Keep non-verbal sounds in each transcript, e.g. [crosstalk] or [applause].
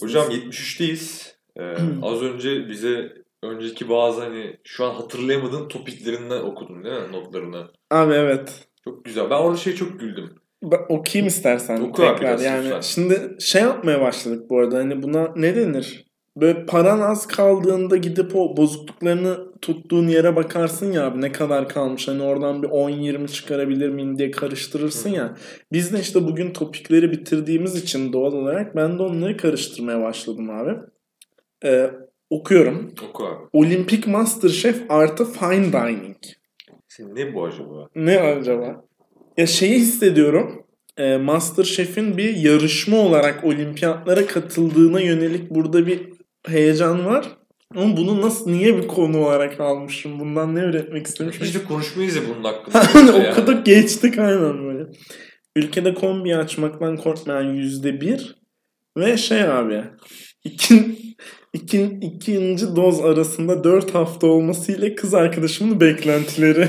Hocam 73'teyiz. Ee, [clears throat] az önce bize önceki bazı hani şu an hatırlayamadığın topiklerinden okudun değil mi notlarını? Abi evet. Çok güzel. Ben orada şey çok güldüm. Ben okuyayım istersen Oku tekrar. yani lütfen. şimdi şey yapmaya başladık bu arada. Hani buna ne denir? Böyle paran az kaldığında gidip o bozukluklarını tuttuğun yere bakarsın ya abi ne kadar kalmış. Hani oradan bir 10-20 çıkarabilir miyim diye karıştırırsın ya. Biz de işte bugün topikleri bitirdiğimiz için doğal olarak ben de onları karıştırmaya başladım abi. Ee, okuyorum. Oku abi. Olimpik Masterchef artı Fine Dining. Şimdi ne bu acaba? Ne acaba? Ya şeyi hissediyorum. E, Masterchef'in bir yarışma olarak olimpiyatlara katıldığına yönelik burada bir heyecan var. Ama bunu nasıl niye bir konu olarak almışım? Bundan ne üretmek istemişim? Hiç de konuşmayız ya bunun hakkında. [laughs] Hani Yani. okuduk geçtik aynen böyle. Ülkede kombi açmaktan korkmayan yüzde bir ve şey abi ikin, ikin, ikinci doz arasında dört hafta olmasıyla kız arkadaşımın beklentileri. [laughs]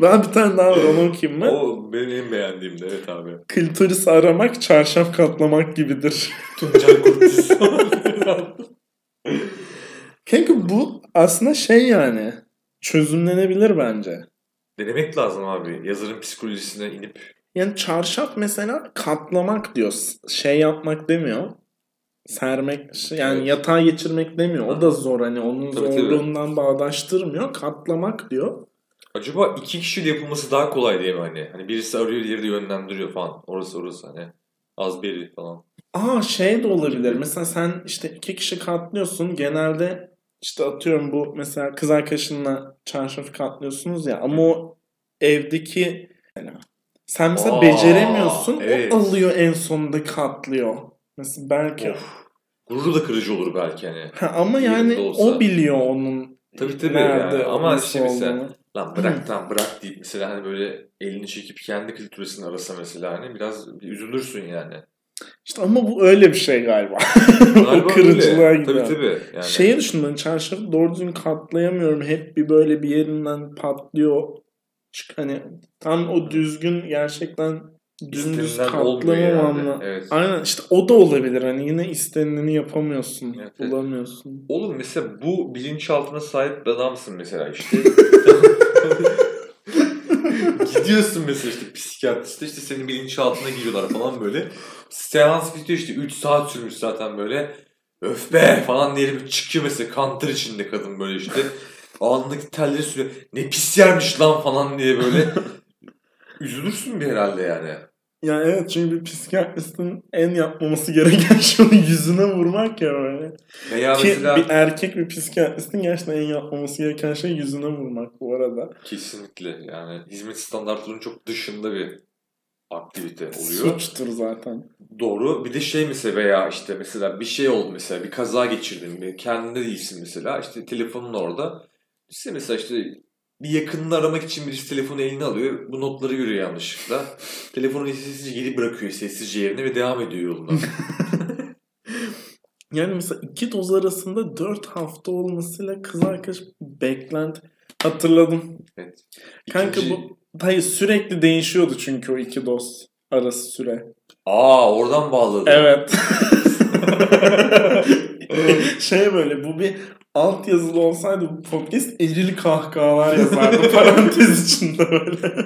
ben bir tane daha var onu okuyayım mı? O benim en beğendiğim de evet abi. Klitoris aramak çarşaf katlamak gibidir. [laughs] Tuncay Kurtiz. [laughs] Kanka bu aslında şey yani çözümlenebilir bence. Denemek lazım abi. Yazarın psikolojisine inip. Yani çarşaf mesela katlamak diyor. Şey yapmak demiyor. Sermek yani Evet. yatağa geçirmek demiyor. O da zor hani onun Tabii, tabii. zorluğundan bağdaştırmıyor. Katlamak diyor. Acaba iki kişiyle yapılması daha kolay değil mi hani? Hani birisi arıyor diğeri de yönlendiriyor falan. Orası orası hani. Az beri falan. Aa şey de olabilir. Mesela sen işte iki kişi katlıyorsun. Genelde işte atıyorum bu mesela kız arkadaşınla çarşafı katlıyorsunuz ya ama o evdeki yani sen mesela Aa, beceremiyorsun. evet. O alıyor en sonunda katlıyor. Mesela belki Of. Gururu da kırıcı olur belki hani. Ha, ama yani o biliyor onun Tabii tabii nerede yani. Ama işte mesela. Lan bırak tamam bırak deyip mesela hani böyle elini çekip kendi klitorisini arasa mesela hani biraz bir üzülürsün yani. İşte ama bu öyle bir şey galiba. Galiba [laughs] o kırıcılığa öyle. gidiyor. Tabii tabii. Yani. Şeyi düşün ben çarşafı doğru düzgün katlayamıyorum. Hep bir böyle bir yerinden patlıyor. Hani tam o düzgün gerçekten katlamamamla. yani. Evet. Aynen işte o da olabilir. Hani yine istenileni yapamıyorsun. Evet. bulamıyorsun. Oğlum mesela bu bilinçaltına sahip bir adamsın mesela işte. [laughs] Gidiyorsun mesela işte psikiyatriste işte senin bilinçaltına giriyorlar falan böyle. Seans bitiyor işte 3 saat sürmüş zaten böyle. Öf be falan diye bir çıkıyor mesela kanter içinde kadın böyle işte. Ağzındaki telleri sürüyor. Ne pis yermiş lan falan diye böyle. Üzülürsün bir herhalde yani. Ya evet çünkü bir psikiyatristin en yapmaması gereken [laughs] şey yüzüne vurmak ya böyle. Veya Ki mesela bir erkek bir psikiyatristin gerçekten en yapmaması gereken şey yüzüne vurmak bu arada. kesinlikle yani hizmet standartlarının çok dışında bir aktivite oluyor. Suçtur zaten. Doğru. Bir de şey mesela veya işte mesela bir şey oldu mesela bir kaza geçirdin. Kendinde değilsin mesela. işte telefonun orada. İşte mesela işte bir yakınını aramak için birisi telefonu eline alıyor. Bu notları görüyor yanlışlıkla. [laughs] Telefonu sessizce geri bırakıyor sessizce yerine ve devam ediyor yoluna. [laughs] Yani mesela iki doz arasında 4 hafta olmasıyla kız arkadaş beklent hatırladım. evet. Kanka İkinci- bu hayır sürekli değişiyordu çünkü o iki doz arası süre. Aa oradan bağladı. Evet. [laughs] [laughs] şey böyle bu bir alt yazılı olsaydı bu podcast eril kahkahalar yazardı [laughs] parantez içinde böyle. [laughs]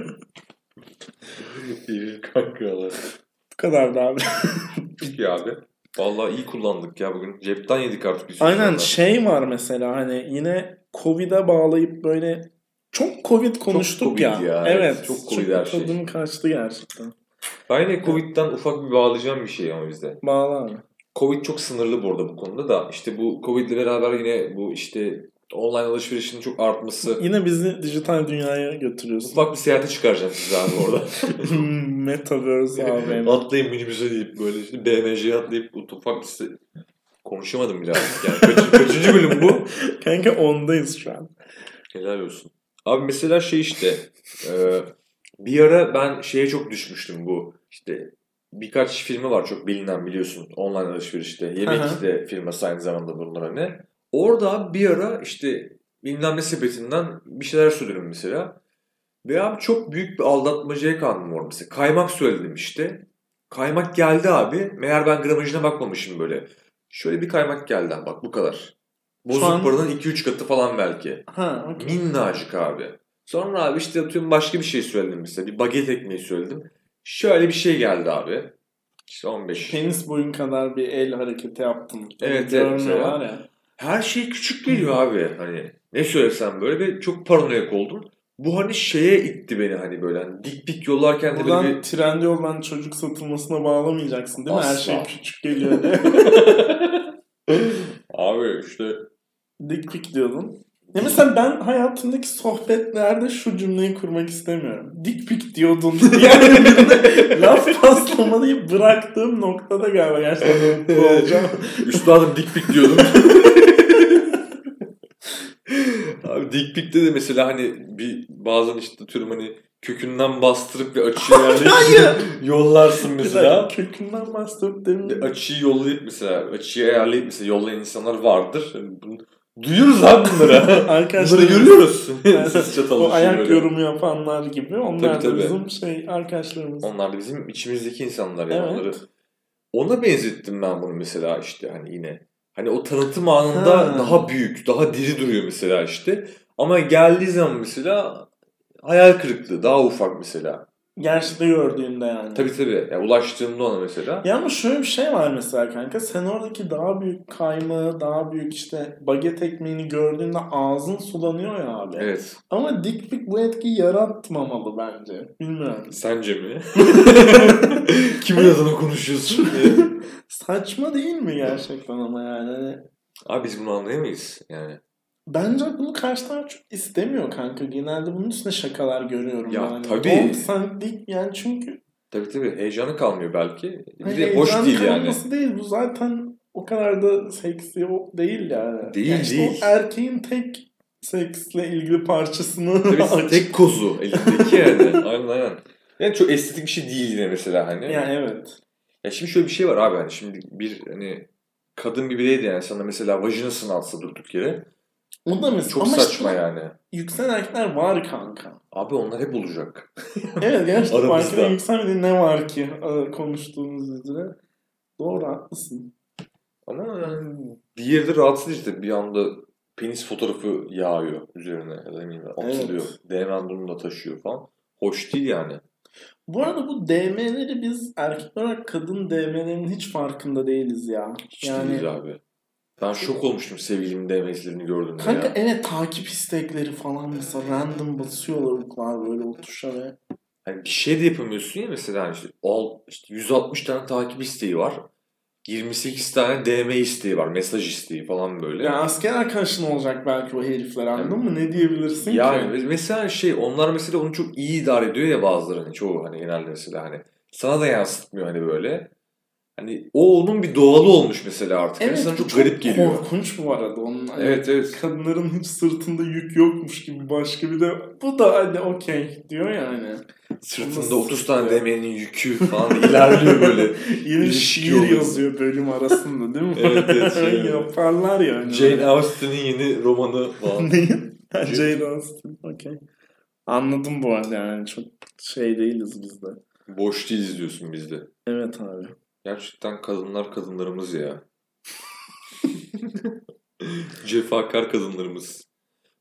İyi kankalar. Bu kadar da abi. Peki abi. Vallahi iyi kullandık ya bugün. Cepten yedik artık. biz Aynen insanlar. şey var mesela hani yine Covid'e bağlayıp böyle çok Covid konuştuk Covid ya. ya, Evet. Çok Covid her şey. Kaçtı gerçekten. Ben yine Covid'den ufak bir bağlayacağım bir şey ama bizde. Bağla abi. Covid çok sınırlı bu arada bu konuda da. İşte bu Covid ile beraber yine bu işte online alışverişin çok artması. Yine bizi dijital dünyaya götürüyorsun. Ufak bir seyahate çıkaracağım sizi abi orada. [laughs] Metaverse abi. [laughs] Atlayın minibüse deyip böyle işte BMC'ye atlayıp ufak bir se- Konuşamadım bile artık yani. Kaç, [laughs] kaçıncı bölüm bu? Kanka ondayız şu an. Helal olsun. Abi mesela şey işte e, bir ara ben şeye çok düşmüştüm bu işte birkaç filmi var çok bilinen biliyorsun online alışverişte. Yemek de firması aynı zamanda bunlar hani. Orada bir ara işte bilmem ne sepetinden bir şeyler söyledim mesela. Ve abi çok büyük bir aldatmacaya kandım orada mesela. Kaymak söyledim işte. Kaymak geldi abi. Meğer ben gramajına bakmamışım böyle. Şöyle bir kaymak geldi abi, bak bu kadar. Bozuk an- paranın 2-3 katı falan belki. Ha, okey. Minnacık abi. Sonra abi işte atıyorum başka bir şey söyledim mesela. Bir baget ekmeği söyledim. Şöyle bir şey geldi abi. İşte 15. Penis boyun kadar bir el hareketi yaptım. Evet, Görme evet, mesela. var ya. Her şey küçük geliyor abi. Hani ne söylesem böyle ve çok paranoyak oldum. Bu hani şeye itti beni hani böyle hani dik dik yollarken de böyle Buradan bir Trendyol'dan çocuk satılmasına bağlamayacaksın değil mi? Her Asla. şey küçük geliyor diye. [laughs] abi işte Dik pik diyordun. Ya mesela ben hayatımdaki sohbetlerde şu cümleyi kurmak istemiyorum. Dik pik diyordun. [laughs] Yani laf paslamayı bıraktığım noktada galiba gerçekten mutlu olacağım. üstadım dik pik diyordum. [laughs] Abi dik pikte de mesela hani bir bazen işte atıyorum hani kökünden bastırıp [laughs] bir açıyı ayarlayıp yollarsın mesela. Kökünden bastırıp demin. Açıyı yollayıp mesela açıyı ayarlayıp mesela yollayan insanlar vardır. Hani bunu, duyuyoruz abi bunları. [laughs] Arkadaşlar Bunları görüyoruz. O ayak böyle. yorumu yapanlar gibi. Onlar Tabii, da tabii. bizim şey arkadaşlarımız. Onlar da bizim içimizdeki insanlar ya Evet. onları. Ona benzettim ben bunu mesela işte hani yine. Hani o tanıtım anında Ha. daha büyük, daha diri duruyor mesela işte. Ama geldiği zaman mesela hayal kırıklığı, daha ufak mesela. Gerçekte gördüğünde yani. Tabii tabii. Yani ulaştığında ona mesela. Ya ama şöyle bir şey var mesela kanka. Sen oradaki daha büyük kaymağı, daha büyük işte baget ekmeğini gördüğünde ağzın sulanıyor ya abi. Evet. Ama dik pik bu etkiyi yaratmamalı bence. Bilmiyorum. Sence mi? [laughs] Kimin adına konuşuyorsun? Saçma değil mi gerçekten ama yani? Hani Abi biz bunu anlayamayız yani. Bence bunu karşı taraf çok istemiyor kanka. Genelde bunun üstüne şakalar görüyorum Ya ben. Hani tabii. Sen dik yani çünkü Tabii tabii heyecanı kalmıyor belki. Bir Hani de hoş değil yani. değil. Bu zaten o kadar da seksi değil yani. Değil, Yani işte değil. O erkeğin tek seksle ilgili parçasını Tabii [laughs] tek kozu elindeki yani. [laughs] aynen aynen. Yani çok estetik bir şey değil yine mesela hani. Yani evet. Ya şimdi şöyle bir şey var abi hani şimdi bir hani kadın bir birey de yani sana mesela vajinasını atsa durduk yere. O da mesela. Çok Ama saçma işte yani. yükselen erkekler var kanka. Abi onlar hep olacak. [laughs] Evet gerçekten Aramızda. farkında ne var ki e, konuştuğumuz üzere. Doğru haklısın. Ama yani diğeri de rahatsız işte bir anda penis fotoğrafı yağıyor üzerine ya da eminim atılıyor. DM'den bunu da taşıyor falan. Hoş değil yani. Bu arada bu DM'leri biz erkek olarak kadın DM'lerinin hiç farkında değiliz ya. Hiç yani değil abi. Ben şok olmuştum sevgilimin DM'slerini gördüğümde Kanka ya. evet takip istekleri falan mesela random basıyor lavuklar böyle o tuşa ve Hani bir şey de yapamıyorsun ya mesela işte, al, işte 160 tane takip isteği var. 28 tane DM isteği var. Mesaj isteği falan böyle. ya asker arkadaşın olacak belki o herifler anladın mı? Ne diyebilirsin Yani ki? mesela şey onlar mesela onu çok iyi idare ediyor ya bazıları hani çoğu hani genelde mesela hani sana da yansıtmıyor hani böyle. Hani o onun bir doğalı olmuş mesela artık. Evet, sana bu çok garip geliyor. Korkunç bu arada onun. hani Evet evet. Kadınların hiç sırtında yük yokmuş gibi başka bir de bu da hadi okey diyor yani. Sırtında Nasıl 30 tane? DM'nin yükü falan ilerliyor böyle. [laughs] Yeni şiir oluyor. yazıyor bölüm arasında değil mi? [laughs] Evet, evet, [laughs] şey. Yaparlar yani. Jane Austen'in yeni romanı falan. Neyin? Jane Austen. Okey. Anladım bu arada yani çok şey değiliz biz de. Boş değiliz diyorsun bizde. Evet abi. Gerçekten kadınlar kadınlarımız ya. Cefakar kadınlarımız.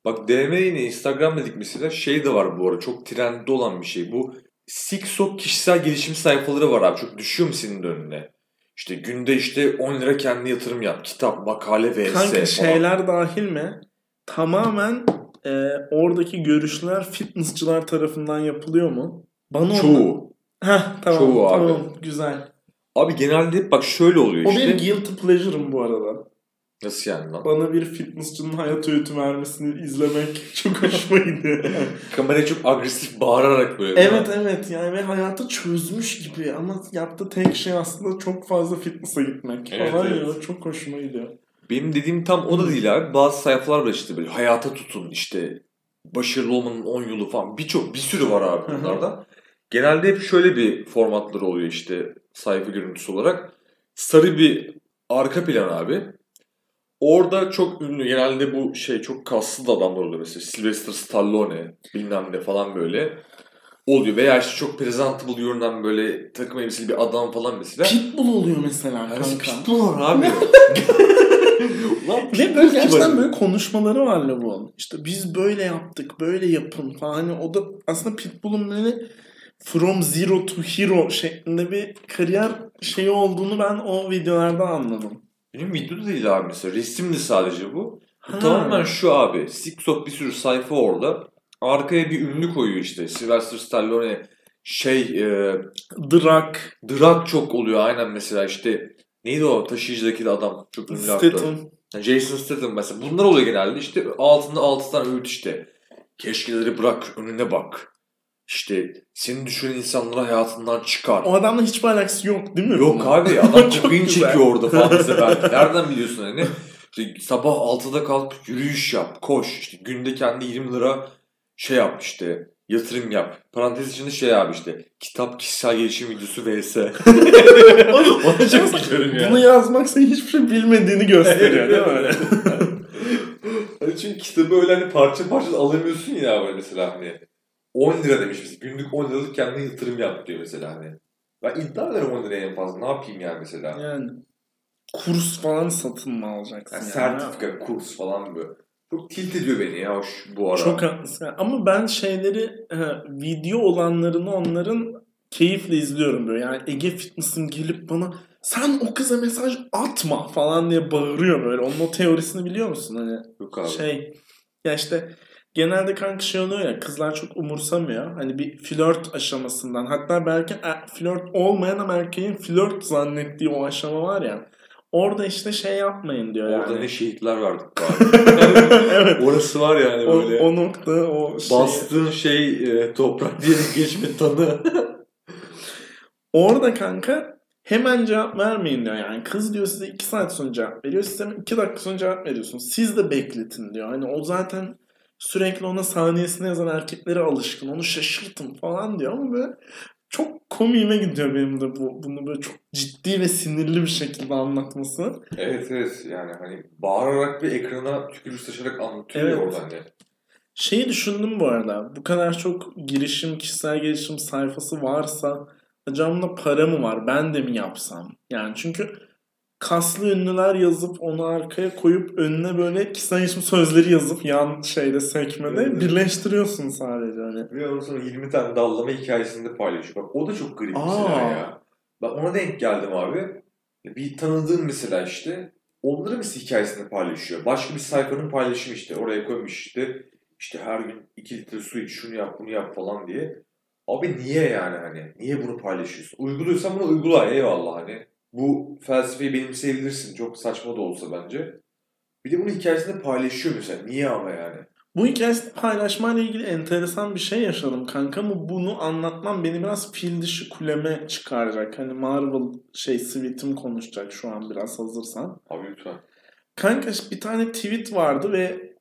Bak DM yine Instagram dedik mesela şey de var bu ara çok trendde olan bir şey. Bu Siksok kişisel gelişim sayfaları var abi. Çok düşüyor mu senin de önüne? İşte günde işte 10 lira kendi yatırım yap. Kitap, makale vs. Kanka falan. şeyler dahil mi? Tamamen e, oradaki görüşler fitnessçılar tarafından yapılıyor mu? Bana Çoğu. Heh, tamam Çoğu abi. tamam güzel. Abi genelde hep bak şöyle oluyor O işte. benim guilty pleasure'ım bu arada. Nasıl yani lan? Bana bir fitnessçının hayat öğütü vermesini izlemek çok hoşuma gidiyor. [laughs] Kameraya çok agresif bağırarak böyle. değil mi? evet evet yani ve hayatı çözmüş gibi ama yaptığı tek şey aslında çok fazla fitness'a gitmek Evet, falan evet. ya çok hoşuma gidiyor. Benim dediğim tam o da değil abi. Bazı sayfalar var işte böyle hayata tutun işte başarılı olmanın 10 yolu falan. Birçok bir sürü var abi bunlardan. Genelde hep şöyle bir formatları oluyor işte sayfa görüntüsü olarak. Sarı bir arka plan abi. Orada çok ünlü genelde bu şey çok kaslı da adamlar oluyor mesela Sylvester Stallone bilmem ne falan böyle. oluyor. Veya işte çok presentable görünen böyle takım elbiseli bir adam falan mesela. Pitbull oluyor mesela Yani kanka. Pitbull var abi. [laughs] Lan Ve böyle gerçekten böyle konuşmaları var Lavon. İşte biz böyle yaptık, böyle yapın falan. Hani o da aslında Pitbull'un böyle from zero to hero şeklinde bir kariyer şeyi olduğunu ben o videolarda anladım. Benim videoda değil abi mesela. Resimdi sadece bu. Bu. Tamamen şu abi. TikTok bir sürü sayfa orada. Arkaya bir ünlü koyuyor işte. Sylvester Stallone şey e, Drag, drag çok oluyor aynen mesela işte neydi o taşıyıcıdaki de adam çok ünlü. Statham. Jason Statham mesela. Bunlar oluyor genelde. İşte altında altı tane öğüt işte. Keşkeleri bırak, önüne bak. İşte seni düşünen insanları hayatından çıkar. O adamla hiçbir alakası yok değil mi? Yok bunun? abi [laughs] adam kokain çekiyor orada falan mesela belki. [laughs] Nereden biliyorsun hani? İşte sabah 6'da kalk yürüyüş yap, koş. İşte günde kendi 20 lira şey yap işte yatırım yap. Parantez içinde şey abi işte kitap kişisel gelişim videosu vs. [laughs] Ona çok gülerim ya. Bunu yazmak senin hiçbir şey bilmediğini gösteriyor değil mi? Hani çünkü kitabı öyle hani parça parça alamıyorsun ya böyle mesela hani 10 lira demiş biz. Günlük 10 liralık kendine yatırım yap diyor mesela hani. Ben iddia ederim 10 liraya en fazla. Ne yapayım yani mesela? yani kurs falan satın mı alacaksın? Yani yani? sertifika, kurs falan böyle. Çok tilt ediyor beni ya şu, bu ara. Çok haklısın. Ama ben şeyleri e, video olanlarını onların keyifle izliyorum böyle. Yani Ege Fitness'ın gelip bana sen o kıza mesaj atma falan diye bağırıyor böyle. Onun o teorisini biliyor musun? Hani Yok abi. şey ya işte genelde kanka şey oluyor ya kızlar çok umursamıyor. Hani bir flört aşamasından hatta belki e, flört olmayan ama erkeğin flört zannettiği o aşama var ya. Orada işte şey yapmayın diyor Orada yani. ne şehitler verdik [laughs] evet. Orası var yani O, böyle. o nokta o şey. Bastığın şey e, toprak diyerek geçme tanı. [laughs] Orada kanka hemen cevap vermeyin diyor yani. Kız diyor size 2 saat sonra cevap veriyor. Siz hemen 2 dakika sonra cevap veriyorsunuz. Siz de bekletin diyor. Hani o zaten sürekli ona saniyesine yazan erkeklere alışkın. Onu şaşırtın falan diyor ama böyle çok komiğime gidiyor benim de bu. Bunu böyle çok ciddi ve sinirli bir şekilde anlatması. evet evet yani hani bağırarak bir ekrana tükürük saçarak anlatıyor Evet. ya orada hani. Şeyi düşündüm bu arada. Bu kadar çok girişim, kişisel gelişim sayfası varsa acaba para mı var? Ben de mi yapsam? Yani çünkü kaslı ünlüler yazıp onu arkaya koyup önüne böyle kişisel gelişim sözleri yazıp yan şeyde sekmede Evet. birleştiriyorsun sadece hani. Ve ondan sonra 20 tane dallama hikayesini de paylaşıyor. Bak o da çok garip Aa. mesela ya. Ben ona denk geldim abi. Bir tanıdığım mesela işte onların mesela hikayesini paylaşıyor. Başka bir sayfanın paylaşımı işte. Oraya koymuş işte. İşte her gün 2 litre su iç, şunu yap, bunu yap falan diye. Abi niye yani hani? Niye bunu paylaşıyorsun? Uyguluyorsan bunu uygula eyvallah hani. Bu felsefeyi benimseyebilirsin. Çok saçma da olsa bence. Bir de bunun hikayesini paylaşıyor mesela. Niye ama yani? Bu hikayesini paylaşmayla ilgili enteresan bir şey yaşadım kanka ama bunu anlatmam beni biraz fil dişi kuleme çıkaracak. Hani Marvel şey Sweet'im konuşacak şu an biraz hazırsan. Abi lütfen. Kanka bir tane tweet vardı ve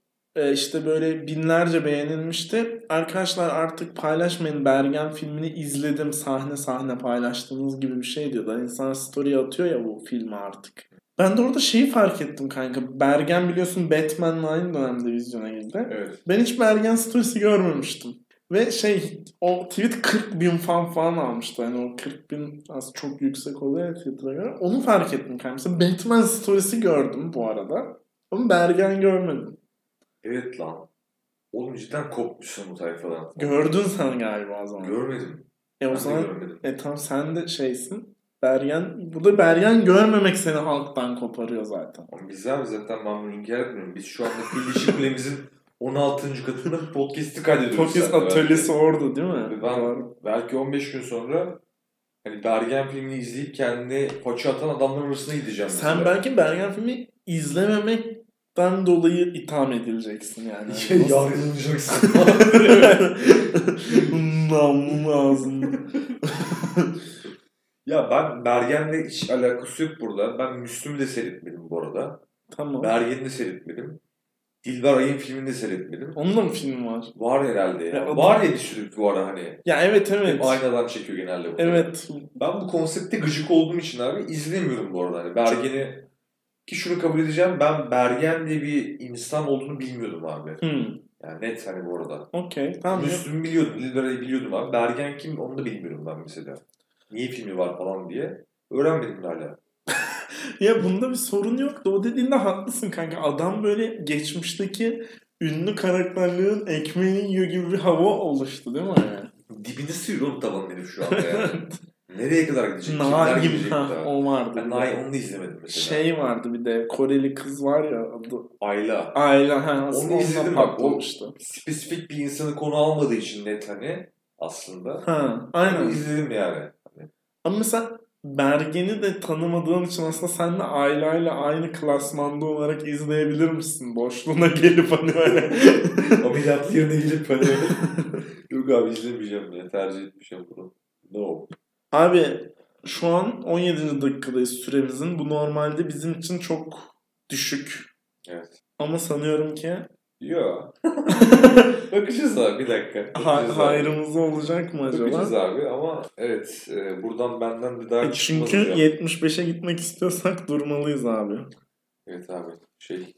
işte böyle binlerce beğenilmişti. Arkadaşlar artık paylaşmayın Bergen filmini izledim sahne sahne paylaştığınız gibi bir şey diyordu. Hani İnsan story atıyor ya bu filmi artık. Ben de orada şeyi fark ettim kanka. Bergen biliyorsun Batman'la aynı dönemde vizyona girdi. Evet. Ben hiç Bergen storiesi görmemiştim. Ve şey o tweet 40 bin fan falan almıştı. Hani o 40 bin aslında çok yüksek oluyor ya Twitter'a göre. Onu fark ettim kanka. Mesela Batman storiesi gördüm bu arada. Ama Bergen görmedim. Evet lan. Oğlum cidden kopmuşsun bu tayfadan. Gördün sen galiba o zaman. Görmedim. e o Ben zaman e tamam sen de şeysin. Bergen, burada Bergen görmemek seni halktan koparıyor zaten. Ama biz abi zaten ben bunu inkar etmiyorum. Biz şu anda Fil Kulemizin 16. katında podcast'i kaydediyoruz. Podcast atölyesi orada değil mi? Ben Doğru. belki 15 gün sonra hani Bergen filmini izleyip kendine paça atan adamların arasına gideceğim. Sen mesela. belki Bergen filmi izlememekten dolayı itham edileceksin yani. [laughs] Şey, yargılanacaksın. [laughs] Namlunun [laughs] ağzında. ya ben Bergen'le hiç alakası yok burada. Ben Müslüm'ü de seyretmedim bu arada. Tamam. Bergen'i de seyretmedim. Dilber Ay'ın filmini de seyretmedim. Onun da mı film var? Var herhalde ya. Ya Var ya bir sürü bu ara hani. Ya evet evet. Hep aynı adam çekiyor genelde. bu. Evet. Ben bu konsepte gıcık olduğum için abi izlemiyorum bu arada. Hani Bergen'i ki şunu kabul edeceğim ben Bergen diye bir insan olduğunu bilmiyordum abi. Hmm. Yani net hani bu arada. Okey. Tamam. Müslüm biliyordum. Lilbera'yı biliyordum abi. Bergen kim onu da bilmiyorum ben mesela. Niye filmi var falan diye. Öğrenmedim hala. [laughs] Ya bunda bir sorun yok da o dediğinde haklısın kanka. Adam böyle geçmişteki ünlü karakterlerin ekmeğini yiyor gibi bir hava oluştu değil mi? Dibini sıyırıyor oğlum tavanın herif şu anda yani. [laughs] Nereye kadar gidecek? Kimler gidecek ha, daha? o vardı. Ben Na'yı onu da izlemedim mesela. Şey vardı bir de Koreli kız var ya adı Ayla. Ayla ha Onu izledim bak, o-. Spesifik bir insanı konu almadığı için net hani aslında. Ha Onu aynen. izledim yani. Ama mesela Bergen'i de tanımadığın için aslında sen de Ayla ile aynı klasmanda olarak izleyebilir misin? Boşluğuna gelip hani böyle. [laughs] Ameliyat yerine gidip hani [laughs] yok abi izlemeyeceğim ya tercih etmişim bunu. No. Abi şu an 17. dakikadayız süremizin. Bu normalde bizim için çok düşük. Evet. Ama sanıyorum ki Yo. [laughs] Bakacağız abi bir dakika. ha- Bakacağız abi. hayrımıza olacak mı Bakacağız acaba? abi ama evet e, buradan benden de daha E çıkmaz Çünkü hocam. 75'e gitmek istiyorsak durmalıyız abi. Evet abi şey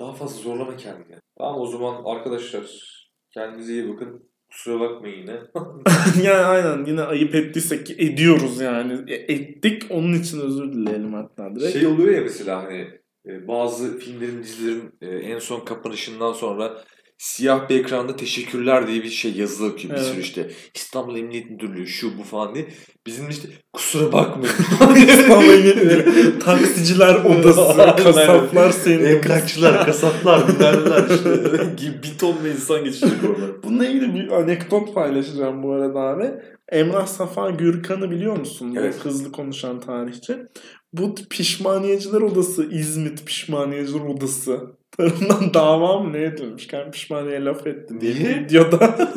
daha fazla zorlama kendini. Tamam o zaman arkadaşlar kendinize iyi bakın. Kusura bakmayın yine. [laughs] yani aynen yine ayıp ettiysek ediyoruz yani. E, Ettik onun için özür dileyelim hatta direkt. şey oluyor ya mesela hani e, bazı filmlerin dizilerin e, en son kapanışından sonra siyah bir ekranda teşekkürler diye bir şey yazılı ki bir Evet. sürü işte İstanbul Emniyet Müdürlüğü şu bu falan diye. Bizim işte kusura bakmayın. [laughs] İstanbul Emniyeti, [laughs] Taksiciler [laughs] Odası. Kasaplar Sendikası. Emlakçılar, kasaplar, biberler işte. Bir ton ve insan geçecek orada. Bununla ilgili bir anekdot paylaşacağım bu arada abi. Emrah Safa Gürkan'ı biliyor musun? Bu Evet. hızlı konuşan tarihçi. Bu Pişmaniyeciler Odası, İzmit Pişmaniyeciler Odası tarafından [laughs] dava mı ne edilmiş? Ben pişmaniye laf ettim diye Niye? videoda. [laughs]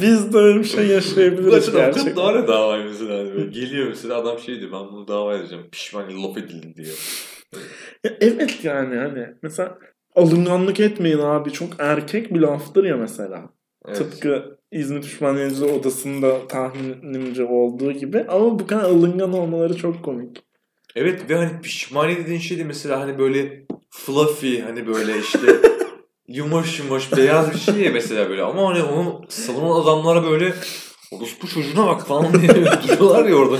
Biz de öyle bir şey yaşayabiliriz Gerçekten gerçekten. avukat daha ne davayı mesela? Hani böyle Geliyor mesela adam şey diyor ben bunu dava edeceğim. Pişman laf edildi diyor. Ya evet yani hani mesela alınganlık etmeyin abi çok erkek bir laftır ya mesela. Evet. Tıpkı İzmit Pişmaniyeciler Odası'nda tahminimce olduğu gibi. Ama bu kadar alıngan olmaları çok komik. Evet ve hani pişmaniye dediğin şey de mesela hani böyle fluffy hani böyle işte [laughs] yumuş yumuş beyaz bir şey ya mesela böyle ama hani onu savunan adamlara böyle bu çocuğuna bak falan diye [laughs] duruyorlar ya orada.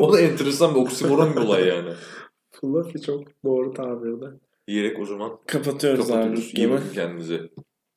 O da enteresan bir oksimoron bir olay yani. Fluffy çok doğru tabirde. Diyerek o zaman Kapatıyoruz, abi. kapatıyoruz. İyi dükkanı. bakın kendinize.